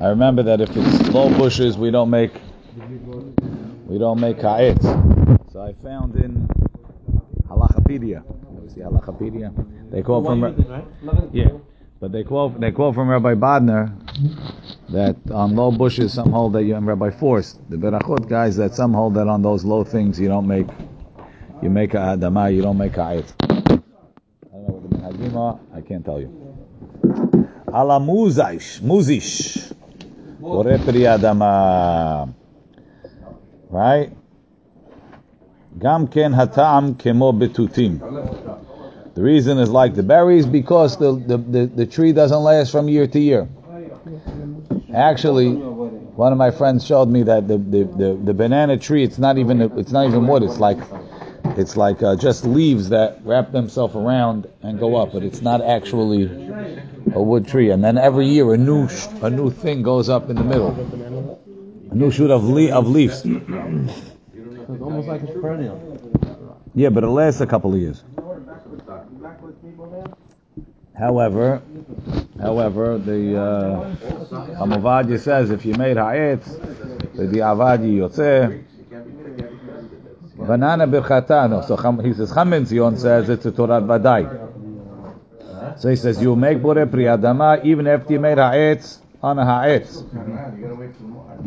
I remember that if it's low bushes, we don't make we don't make ha'etz. So I found in Halachipedia. See Halachipedia? They quote from yeah, but they quote they quote from Rabbi Bodner that on low bushes some hold that you and Rabbi Forst the Berachot guys that some hold that on those low things you don't make you make a adama you don't make ha'etz. I don't know what the minhagim. I can't tell you. Ala muzish muzish. Bore pri adama. Right? Gam ken hatam kemo betutim. The reason is like the berries because the, the, the, the tree doesn't last from year to year. Actually, one of my friends showed me that the, the, the, the banana tree it's not even it's not even wood. It's like it's like uh, just leaves that wrap themselves around and go up, but it's not actually a wood tree. And then every year a new sh- a new thing goes up in the middle, a new shoot of le- of leaves. It's almost like a perennial. Yeah, but it lasts a couple of years. However, however, the uh, says if you made ha'etz, the di'avadi yotzeh, banana birchata. No, so he says Chaim Zion says it's a Torah vadai. So he says you make bore pri adama even after you made ha'etz on a ha'etz. You gotta wait till March.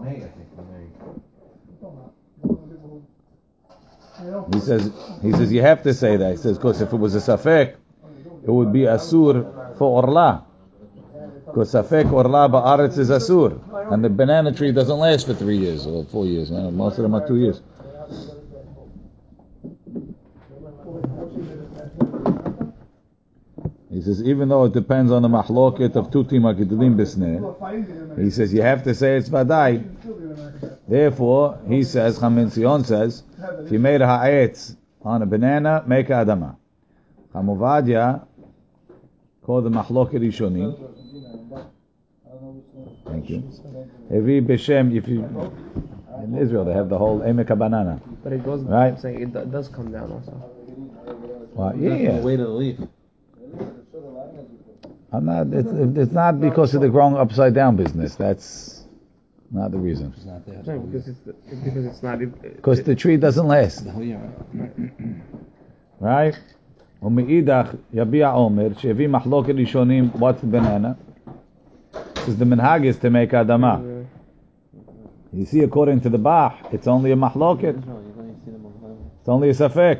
May, I think, May. He says he says you have to say that. He says because if it was a safek, it would be asur for orla. Because safek orla ba'aretz is asur, and the banana tree doesn't last for three years or four years. Most of them are two years. He says even though it depends on the mahloket of tutim agidulim bisneh, he says you have to say it's vadai. Therefore, he says, Chamin Sion says, if you made a ha'etz on a banana, make a adama. Chamuvadia, called the mahloket rishonim. Thank you. Evi b'shem, if you, in Israel they have the whole emek banana. But it goes. Right. I'm saying it does come down also. Well, yeah, yeah. Weight of the leaf. I'm not, it's, it's not because of the growing upside down business. That's not the reason. No, because it's because it's not. It, Because the tree doesn't last. Right? ומאידך יביע עומר שהביא מחלוקת ראשונים what's banana because the minhag is to make adama you see according to the Bach it's only a mahloket it's only a safek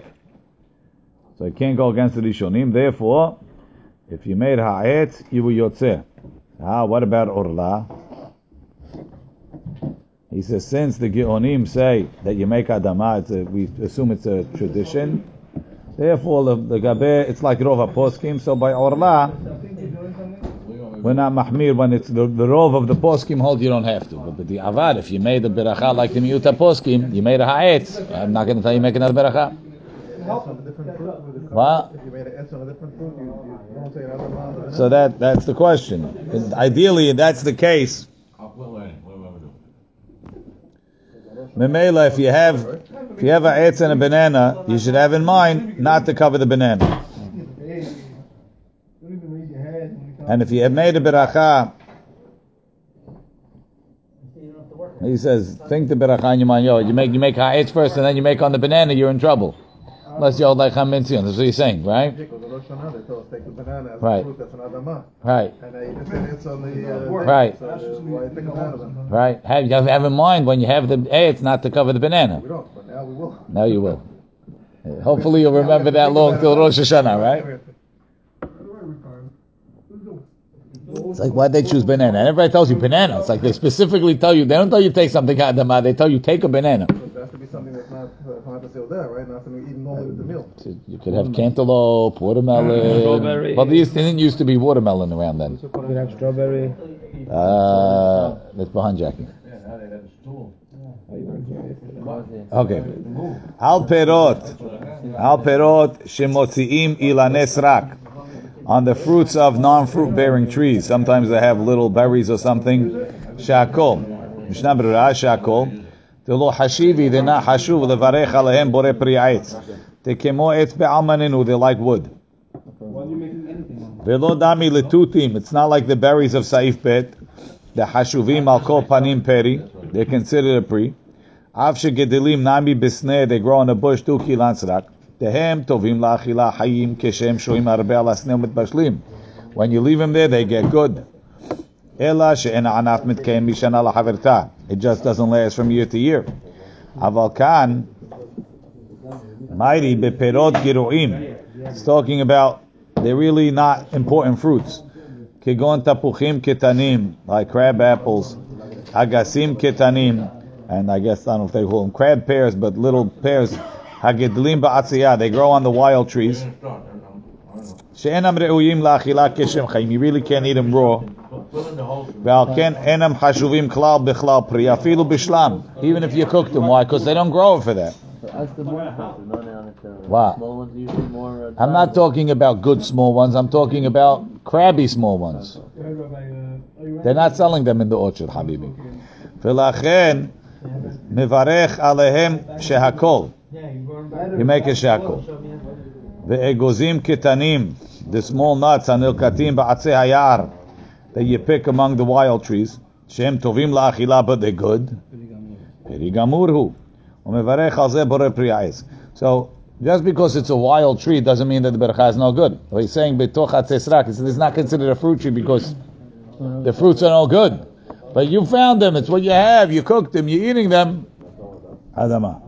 so you can't go against the rishonim therefore if you made ha'etz you were yotzeh ah what about orla he says since the Geonim say that you make adama a, we assume it's a tradition Therefore, the, the gabe, it's like rov poskim. So by orla, we're not mahmir when it's the, the rov of the poskim hold. You don't have to. But, the avad, if you made a beracha like the miuta poskim, you made a ha'etz. I'm not going to tell you make another beracha. What? So that that's the question. Ideally, that's the case. Memela, if you have if you have a etz and a banana, you should have in mind not to cover the banana. And if you have made a beracha, he says, think the beracha in your mind. Yo, you make you make ha'etz first, and then you make on the banana. You're in trouble. Unless you're like Hamentzion. That's what he's saying, right? Because the Rosh Hashanah, they tell us take the banana as Right. a fruit that's an adama. Right, And they just say it's on the... Right. So that's why I take a banana then. right. Have you have, have in mind when you have the etz not to cover the banana. We don't, but now we will. Now you will. Hopefully you'll remember that long till Rosh Hashanah, right? It's like why'd they choose banana? And everybody tells you banana. It's like they specifically tell you. They don't tell you take something adama. They tell you take a banana. There has to be something that's not uh, not to sell there, right? Not something eaten normally with the meal. You could have cantaloupe, watermelon. Strawberry. Well, there used, there didn't used to be watermelon around then. you could have strawberry. Uh, that's behind Jackie. Okay. Al perot, al perot shemotziim ilanes rak. On the fruits of non-fruit bearing trees, sometimes they have little berries or something. Shakol, Mishnah Berurah Shakol. Telo hashivi, they're not hashuv levarech alehem bore pri eitz. They kemo etz be'almaninu, they like wood. Velo dami letutim. It's not like the berries of Saif Bet. The hashuvim al kol panim peri. They're considered a pri. Av shegedelim nami bisneh. They grow on a bush tu kilan srak. When you leave them there, they get good. It just doesn't last from year to year. It's talking about they're really not important fruits. Kegon ketanim, like crab apples, and I guess I don't know if they call them crab pears, but little pears. Hagedlim ba'atziyah, they grow on the wild trees. She'enam re'uyim la'achila keshem chayim. You really can't eat them raw. ועל כן אינם חשובים כלל בכלל פרי, אפילו בשלם, even if you cook them. Why? Because they don't grow for that. That's the more expensive, not necessarily. Wow. Small ones usually more. Uh, I'm not talking about good small ones. I'm talking about crabby small ones. They're not selling them in the orchard, Habibi. ולכן מברך עליהם שהכל. You make a shekel. Ve'egozim kitanim, the small nuts, anilkatim ba'atzeh hayar, that you pick among the wild trees. Shem tovim la'achila, but they're good. Perigamurhu. Umevarech al zeh boreh priyais. So, just because it's a wild tree doesn't mean that the beracha is no good. He's saying betoch it's not considered a fruit tree because the fruits are no good. But you found them. It's what you have. You cooked them. You're eating them. Adama.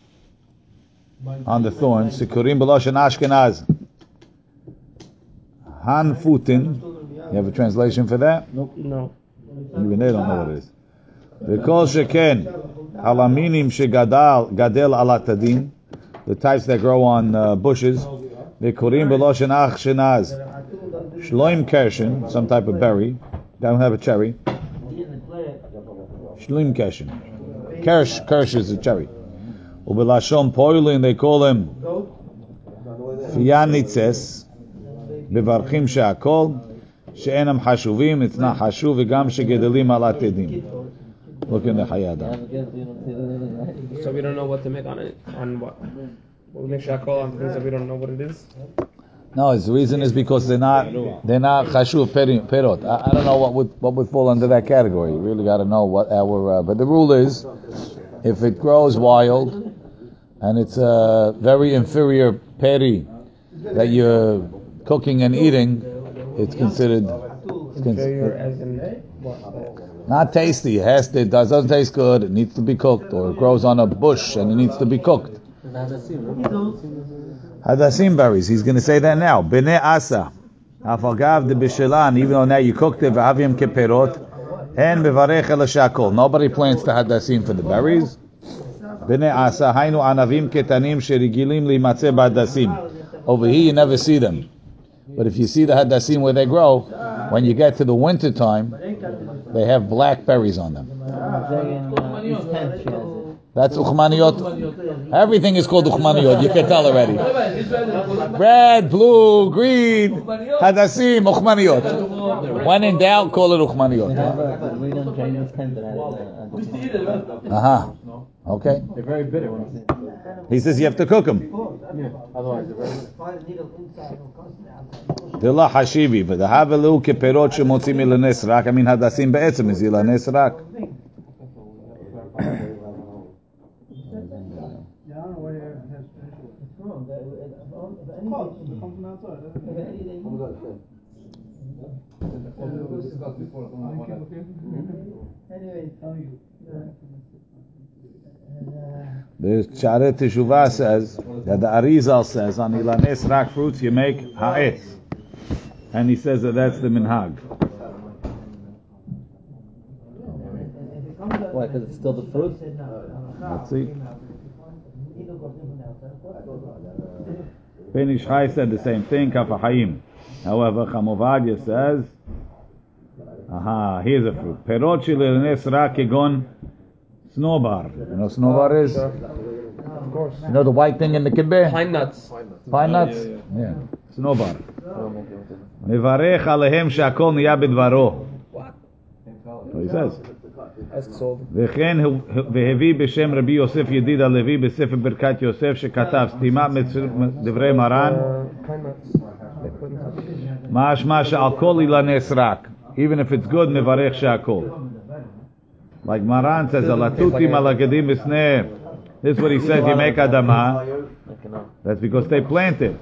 on the thorn. Sikurim b'loshen Ashkenaz. Han futin. You have a translation for that? Nope. No. Even they don't know what it is. V'kol sheken halaminim shegadal gadel alatadim. The types that grow on uh, bushes. V'kurim b'loshen Ashkenaz. Shloim kershin, some type of berry. They don't have a cherry. Shloim kershin. Kersh, kersh is a cherry. ובלשון פוילין they call them פיאניצס, מברכים שהכל, שאינם חשובים, it's not חשוב, וגם שגדלים על התדים. Look in the Hayada. So we don't know what to make on it. On what? We make shakol on things that we don't know what it is. No, the reason is because they're not they're not chashuv peri- perot. I, I don't know what would what would fall under that category. You really got to know what our. Uh, but the rule is, if it grows wild, and it's a very inferior peri that you're cooking and eating, it's considered. It's Inferior considered as in not tasty. It has to, it does, doesn't taste good. It needs to be cooked, or it grows on a bush and it needs to be cooked. Hadasim berries. He's going to say that now. Bene asa. Afagav de bishelan. Even though now you cooked it, v'avim keperot. And bevarech el. Nobody plants the hadasim for the berries. Bene asa. Hainu anavim ketanim sherigilim limatze b'hadasim. Over here you never see them. But if you see the hadasim where they grow, when you get to the winter time, they have black berries on them. That's uchmaniot. Everything is called uchmaniot. You can tell already. Red, blue, green, hadasim, uchmaniot. When in doubt, call it uchmaniot. But we don't Chinese tend to have. Uh, Uh huh. Okay. they're very bitter when you He says you have to cook them. Otherwise, they're very. Dila hashibi, but the havelu keperot shemotzim ilanes rak. I mean hadasim be'etzem is ilanes The Sha'arei Teshuvah says that the Arizal says on ilanes rak fruits you make ha'etz, and he says that that's the minhag. Why? Because it's still the fruit. Let's see. Ben Ish Chai said the same thing. Kaf Hayim. However, Chamovadia says, aha, here's a fruit. Perot shelenes ra kegon snowbar. You know what snowbar is? Of course. You know the white thing in the kibbeh? Pine nuts. Pine nuts? Yeah. Snowbar. מברך עליהם שהכל נהיה בדברו. What? So he says. That's sold. וכן הוא- והביא בשם רבי יוסף ידיד הלוי בספר ברכת יוסף שכתב סתימת מצ- דברי מרן Uh, pine nuts. They put in- משמע שעל כל אילני סרק even if it's good מברך שהכל Like Maran says, Alatutim alagadim isnef." This is what he says, you make adama. That's because they planted.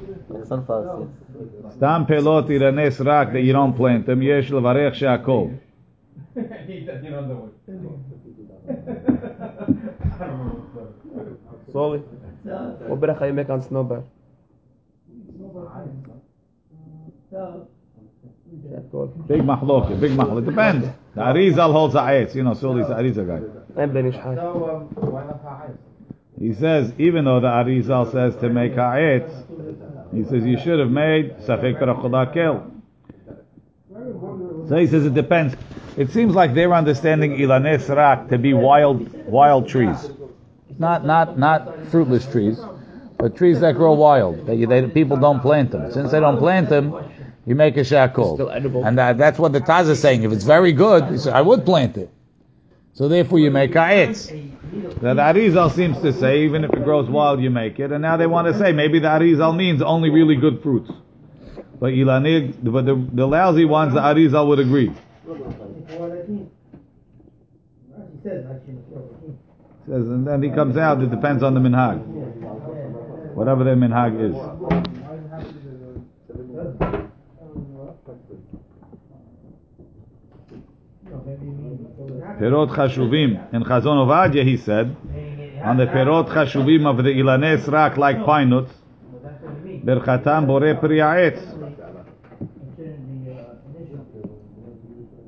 Stam pelot iranes rak, that you don't plant them. Yesh levarech she'akol. Sorry. What bracha you make on snowball? Big mahloket, big mahloket. Depends the Arizal holds the ayetz you know so these Arizal guy I'm Ben Ish Chai. He says, even though the Arizal says to make ha'etz, he says you should have made safek kel. So he says it depends. It seems like they're understanding ilanes rak to be wild, wild trees, not not not fruitless trees, but trees that grow wild. That you, they, people don't plant them. Since they don't plant them, you make a shakol, and that, that's what the Taz is saying. If it's very good, I would plant it. So therefore, you make ha'etz. That Arizal seems to say, even if it grows wild, you make it. And now they want to say, maybe the Arizal means only really good fruits. But Ilanig, but the, the lousy ones, the Arizal would agree. Says, and then he comes out, it depends on the minhag. Whatever their minhag is. Perot chashuvim. In Chazon Ovadia, he said, on the perot chashuvim of the ilanes rak like pine nuts, berchatam bore pri ha'etz.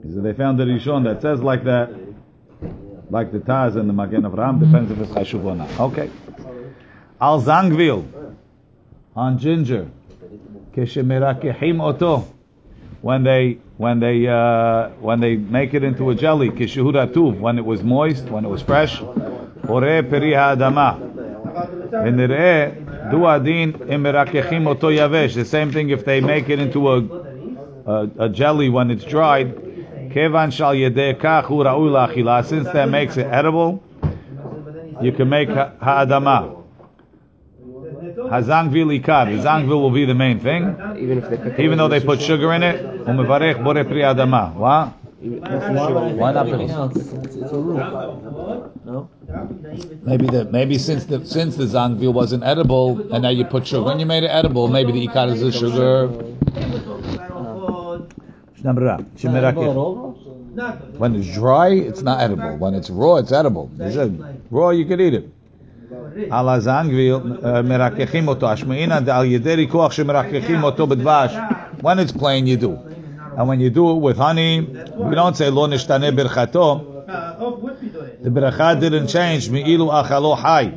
He said they found the Rishon that says like that, like the Taz and the Magen Avraham, depends if it's chashuv or not. Okay. Al zangvil, on ginger, keshemerakehim oto, when they when they uh, when they make it into a jelly, kishuhuratuv, when it was moist, when it was fresh. Ore peri ha'adama. V'nireh du'adin imirakechim oto yavesh. The same thing if they make it into a, a, a jelly when it's dried. Kevan shal yedeh kach u'ra'u Since that makes it edible, you can make ha'adama. Hazangvil ikar. The zangvil will be the main thing. Even, if they even though they put sugar in it, הוא מברך בורא פרי אדמה. What? Why not put No, it's, it's, it's a roof. No? Maybe the maybe since the since the zangvil wasn't edible and now you put sugar and you made it edible, maybe the ikar is the sugar. When it's dry, it's not edible. When it's raw, it's edible. They said, raw, you could eat it. על הזנגוויל מרככים אותו, השמעינא דעל ידי ריכוח שמרככים אותו בדבש. When it's plain, you do. And when you do it with honey, we don't say lo nishtane birchato. The bracha didn't change. Mi'ilu achalo hay.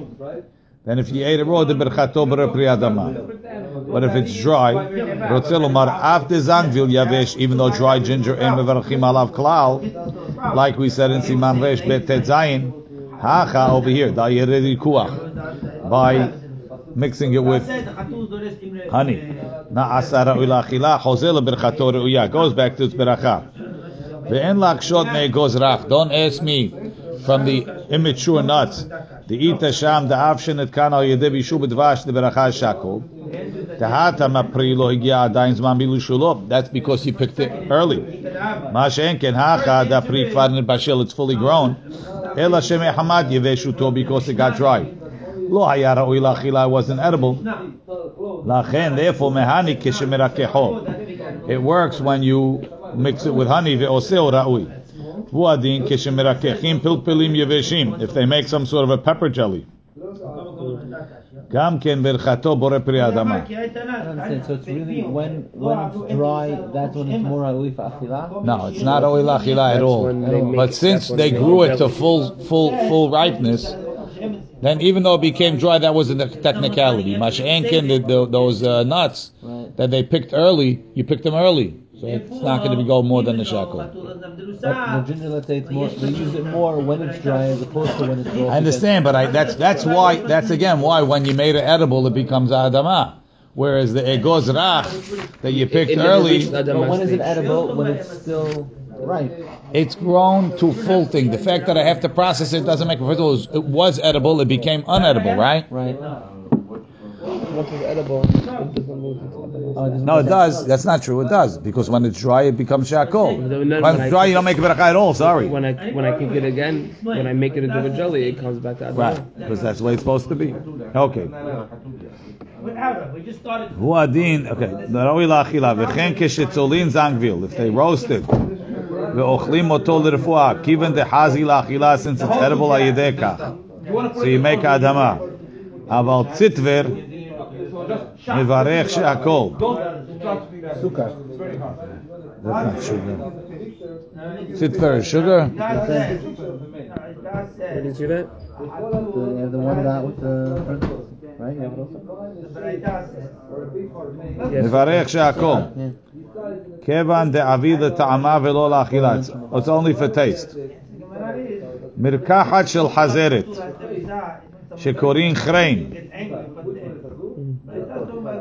Then if you ate it raw, the birchato b'repriyadama. But if it's dry, rotzelomar after zangvil yavesh, even though dry ginger and mevarchim alav klal, like we said in Siman Resh Bet Tetzayin, hacha over here, da'yeredi kuach. By mixing it with honey. Na asara achila, chozel berchato re'uya. Goes back to its beracha. Ve'en lakshot me'egoz rach. Don't ask me from the immature nuts. The ita sham, the avshin et kana yedev yishu b'dvash, the beracha shulob That's because he picked it early. It's fully grown. Because it got dry לא היה ראוי לאכילה, it wasn't edible. לכן, therefore, מהני כשמרככו. It works when you mix it with honey, ועושהו ראוי. הוא הדין כשמרככים פלפלים יבשים, if they make some sort of a pepper jelly. גם כן ברכתו בורא פרי אדמה. I don't understand. So it's really when when it's dry, that's when it's more alif achila. No, it's not oil achila at all. when they make But it, since that's when they they grew make it to jelly. full, full, full ripeness, then even though it became dry, that was a technicality. Masha'enkin, the, the, those uh, nuts, Right. that they picked early, you picked them early. So it's not going to be go more than the shekel. But the ginger, let's say it's more, they use it more when it's dry as opposed to when it's raw. I understand, but I, that's that's why that's again why when you made it edible it becomes adama, whereas the egoz rach that you picked It never early, But when is it edible? When it's still Right. It's grown to full thing. The fact that I have to process it doesn't make it all. It was edible. It became unedible. Right. Right. What is edible, oh, No, it does. That's not true. It does because when it's dry, it becomes shakol. When, when it's dry, you don't make bracha at all. Sorry. When I when I cook it again, when I make it into a jelly, it comes back out. Right, because that's the way it's supposed to be. Okay. We just started. Huadin. Okay. If they roasted ve'ochlim oto l'refuah, kiven dehazi la'achila, since it's edible ayideka. So you make adama. Aval tzitver, mevarech she'akol. That's not sugar. Is sugar? Did you that? The, one that with the... right? You have it also. God said. Yes. מברך שהכל. כיוון דאביד לטעמה ולא לאכילה. It's- It's only for taste. מרקחת של חזרת, שקוראים חריין.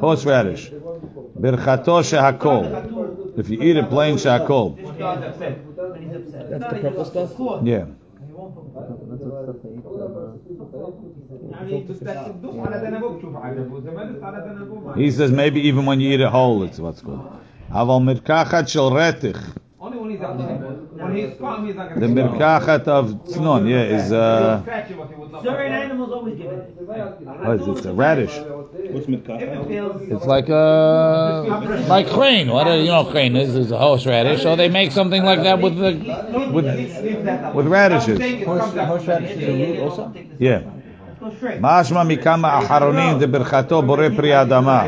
horseradish. ברכתו שהכל. If you eat it plain שהכל. That's the purple stuff. Yeah. He says maybe even when you eat it whole, it's what's good. Aval mirkachat shel retich. The mirkachat of tznon, yeah, is uh. Certain animals always give it. What is it? A radish. What's mirkachat? It's like a like crane. What do you know crane is is a horseradish. Or they make something like that with the with with radishes. Horseradish is a root also. Yeah. go straight. משמע מכמה אחרונים דברכתו בורא פרי אדמה.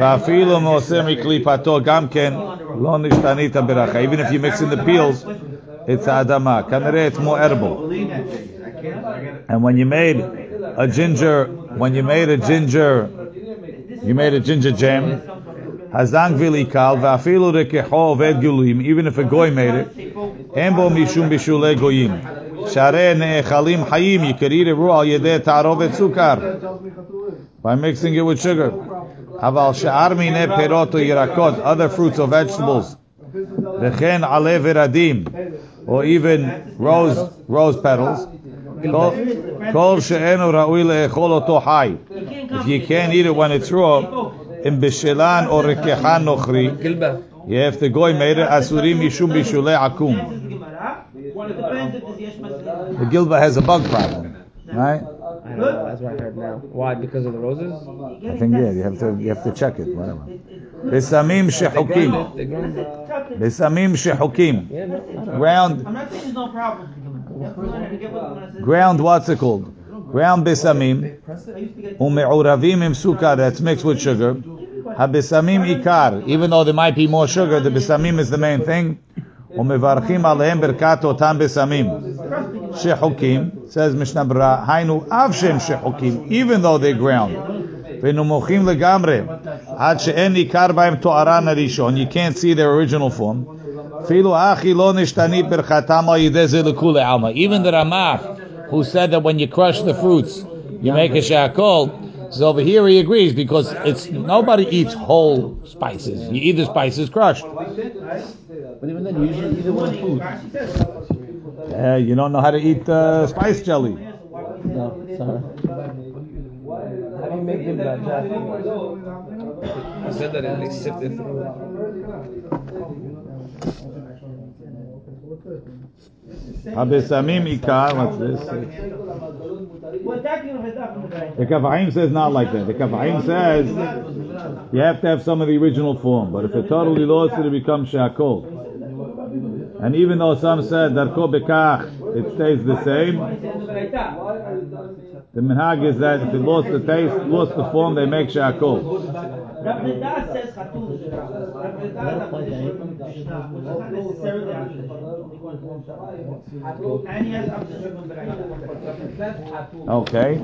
ואפילו מעושה מקליפתו גם כן לא נשתנית ברכה. Even if you mix in the peels, it's האדמה. כנראה it's more edible. And when you made a ginger, when you made a ginger, you made a ginger jam, הזנגוויל עיקל, ואפילו רכחו עובד גילויים, even if a goy made it, אין בו משום בישולי גויים. Share ne'echalim hayim. You could eat it raw. Yedeh ta'arovet sukar. By mixing it with sugar. Haval she'ar mineh perot yirakot. Other fruits or vegetables. Rechen ale veradim. Or even rose, rose petals. Kol she'enu ra'ui le'echol oto hay. If you can't eat it when it's raw, in bishilan or rekehan nochri. Yeah, if the goy made it, asurim yishum bishule akum. The Gilba has a bug problem, right? I don't know. That's what I heard now. Why? Because of the roses? I think yeah. You have to you have to check it. Whatever. Besamim shehukim. Besamim shehukim. Ground. I'm not saying there's no problem. Ground. What's it called? Ground besamim. Ume'uravim im sukar. That's mixed with sugar. Habesamim ikar. Even though there might be more sugar, the besamim is the main thing. ומברכים עליהם ברכת אותם בשמים. שחוקים, says משנה ברורה, היינו אף שהם שחוקים, even though they're ground. ונמוכים לגמרי, עד שאין ניכר בהם תוארן הראשון, you can't see their original form. אפילו אחי לא נשתנית ברכתם על ידי זה לכולי עלמא. Even the Ramach, who said that when you crush the fruits, you make a shakol, so over here he agrees because it's nobody eats whole spices. You eat the spices crushed. But even then, you usually eat it with food. Uh, you don't know how to eat uh, spice jelly. No, sorry. How do you make gilba, Jack? You said that they sift it through. Habesamim ikar. What's this? The Kaf Hayim says not like that. The Kaf Hayim says you have to have some of the original form, but if it's totally lost, it becomes shakol. And even though some said darko bekach, it stays the same. The minhag is that if it lost the taste, lost the form, they make shakol. Rav says Okay.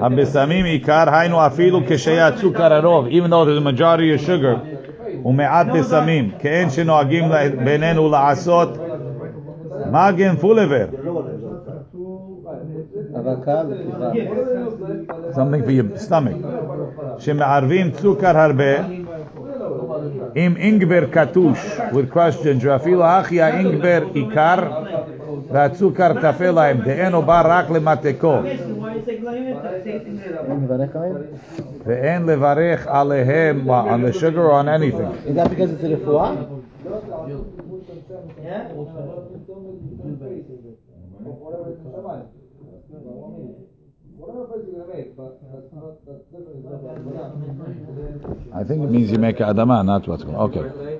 הבשמים עיקר, היינו אפילו כשהיה סוכר הרוב, even though there's a majority of sugar, ומעט בשמים, כאין שנוהגים לה- בינינו לעשות מגן פולבר, אבל קל וקיבה. something for your stomach, שמערבים סוכר הרבה, Im Ingber Katush with questions. Rafila Achia Ingber Ikar Vatsukar Tafelaim De'eno Barak Lemateko. Ve'en levarech alehem on the sugar or on anything. Is that because it's a refuah? Whatever you're going to make, but that's not, that's. I think it means you make adama, not what's going. Okay.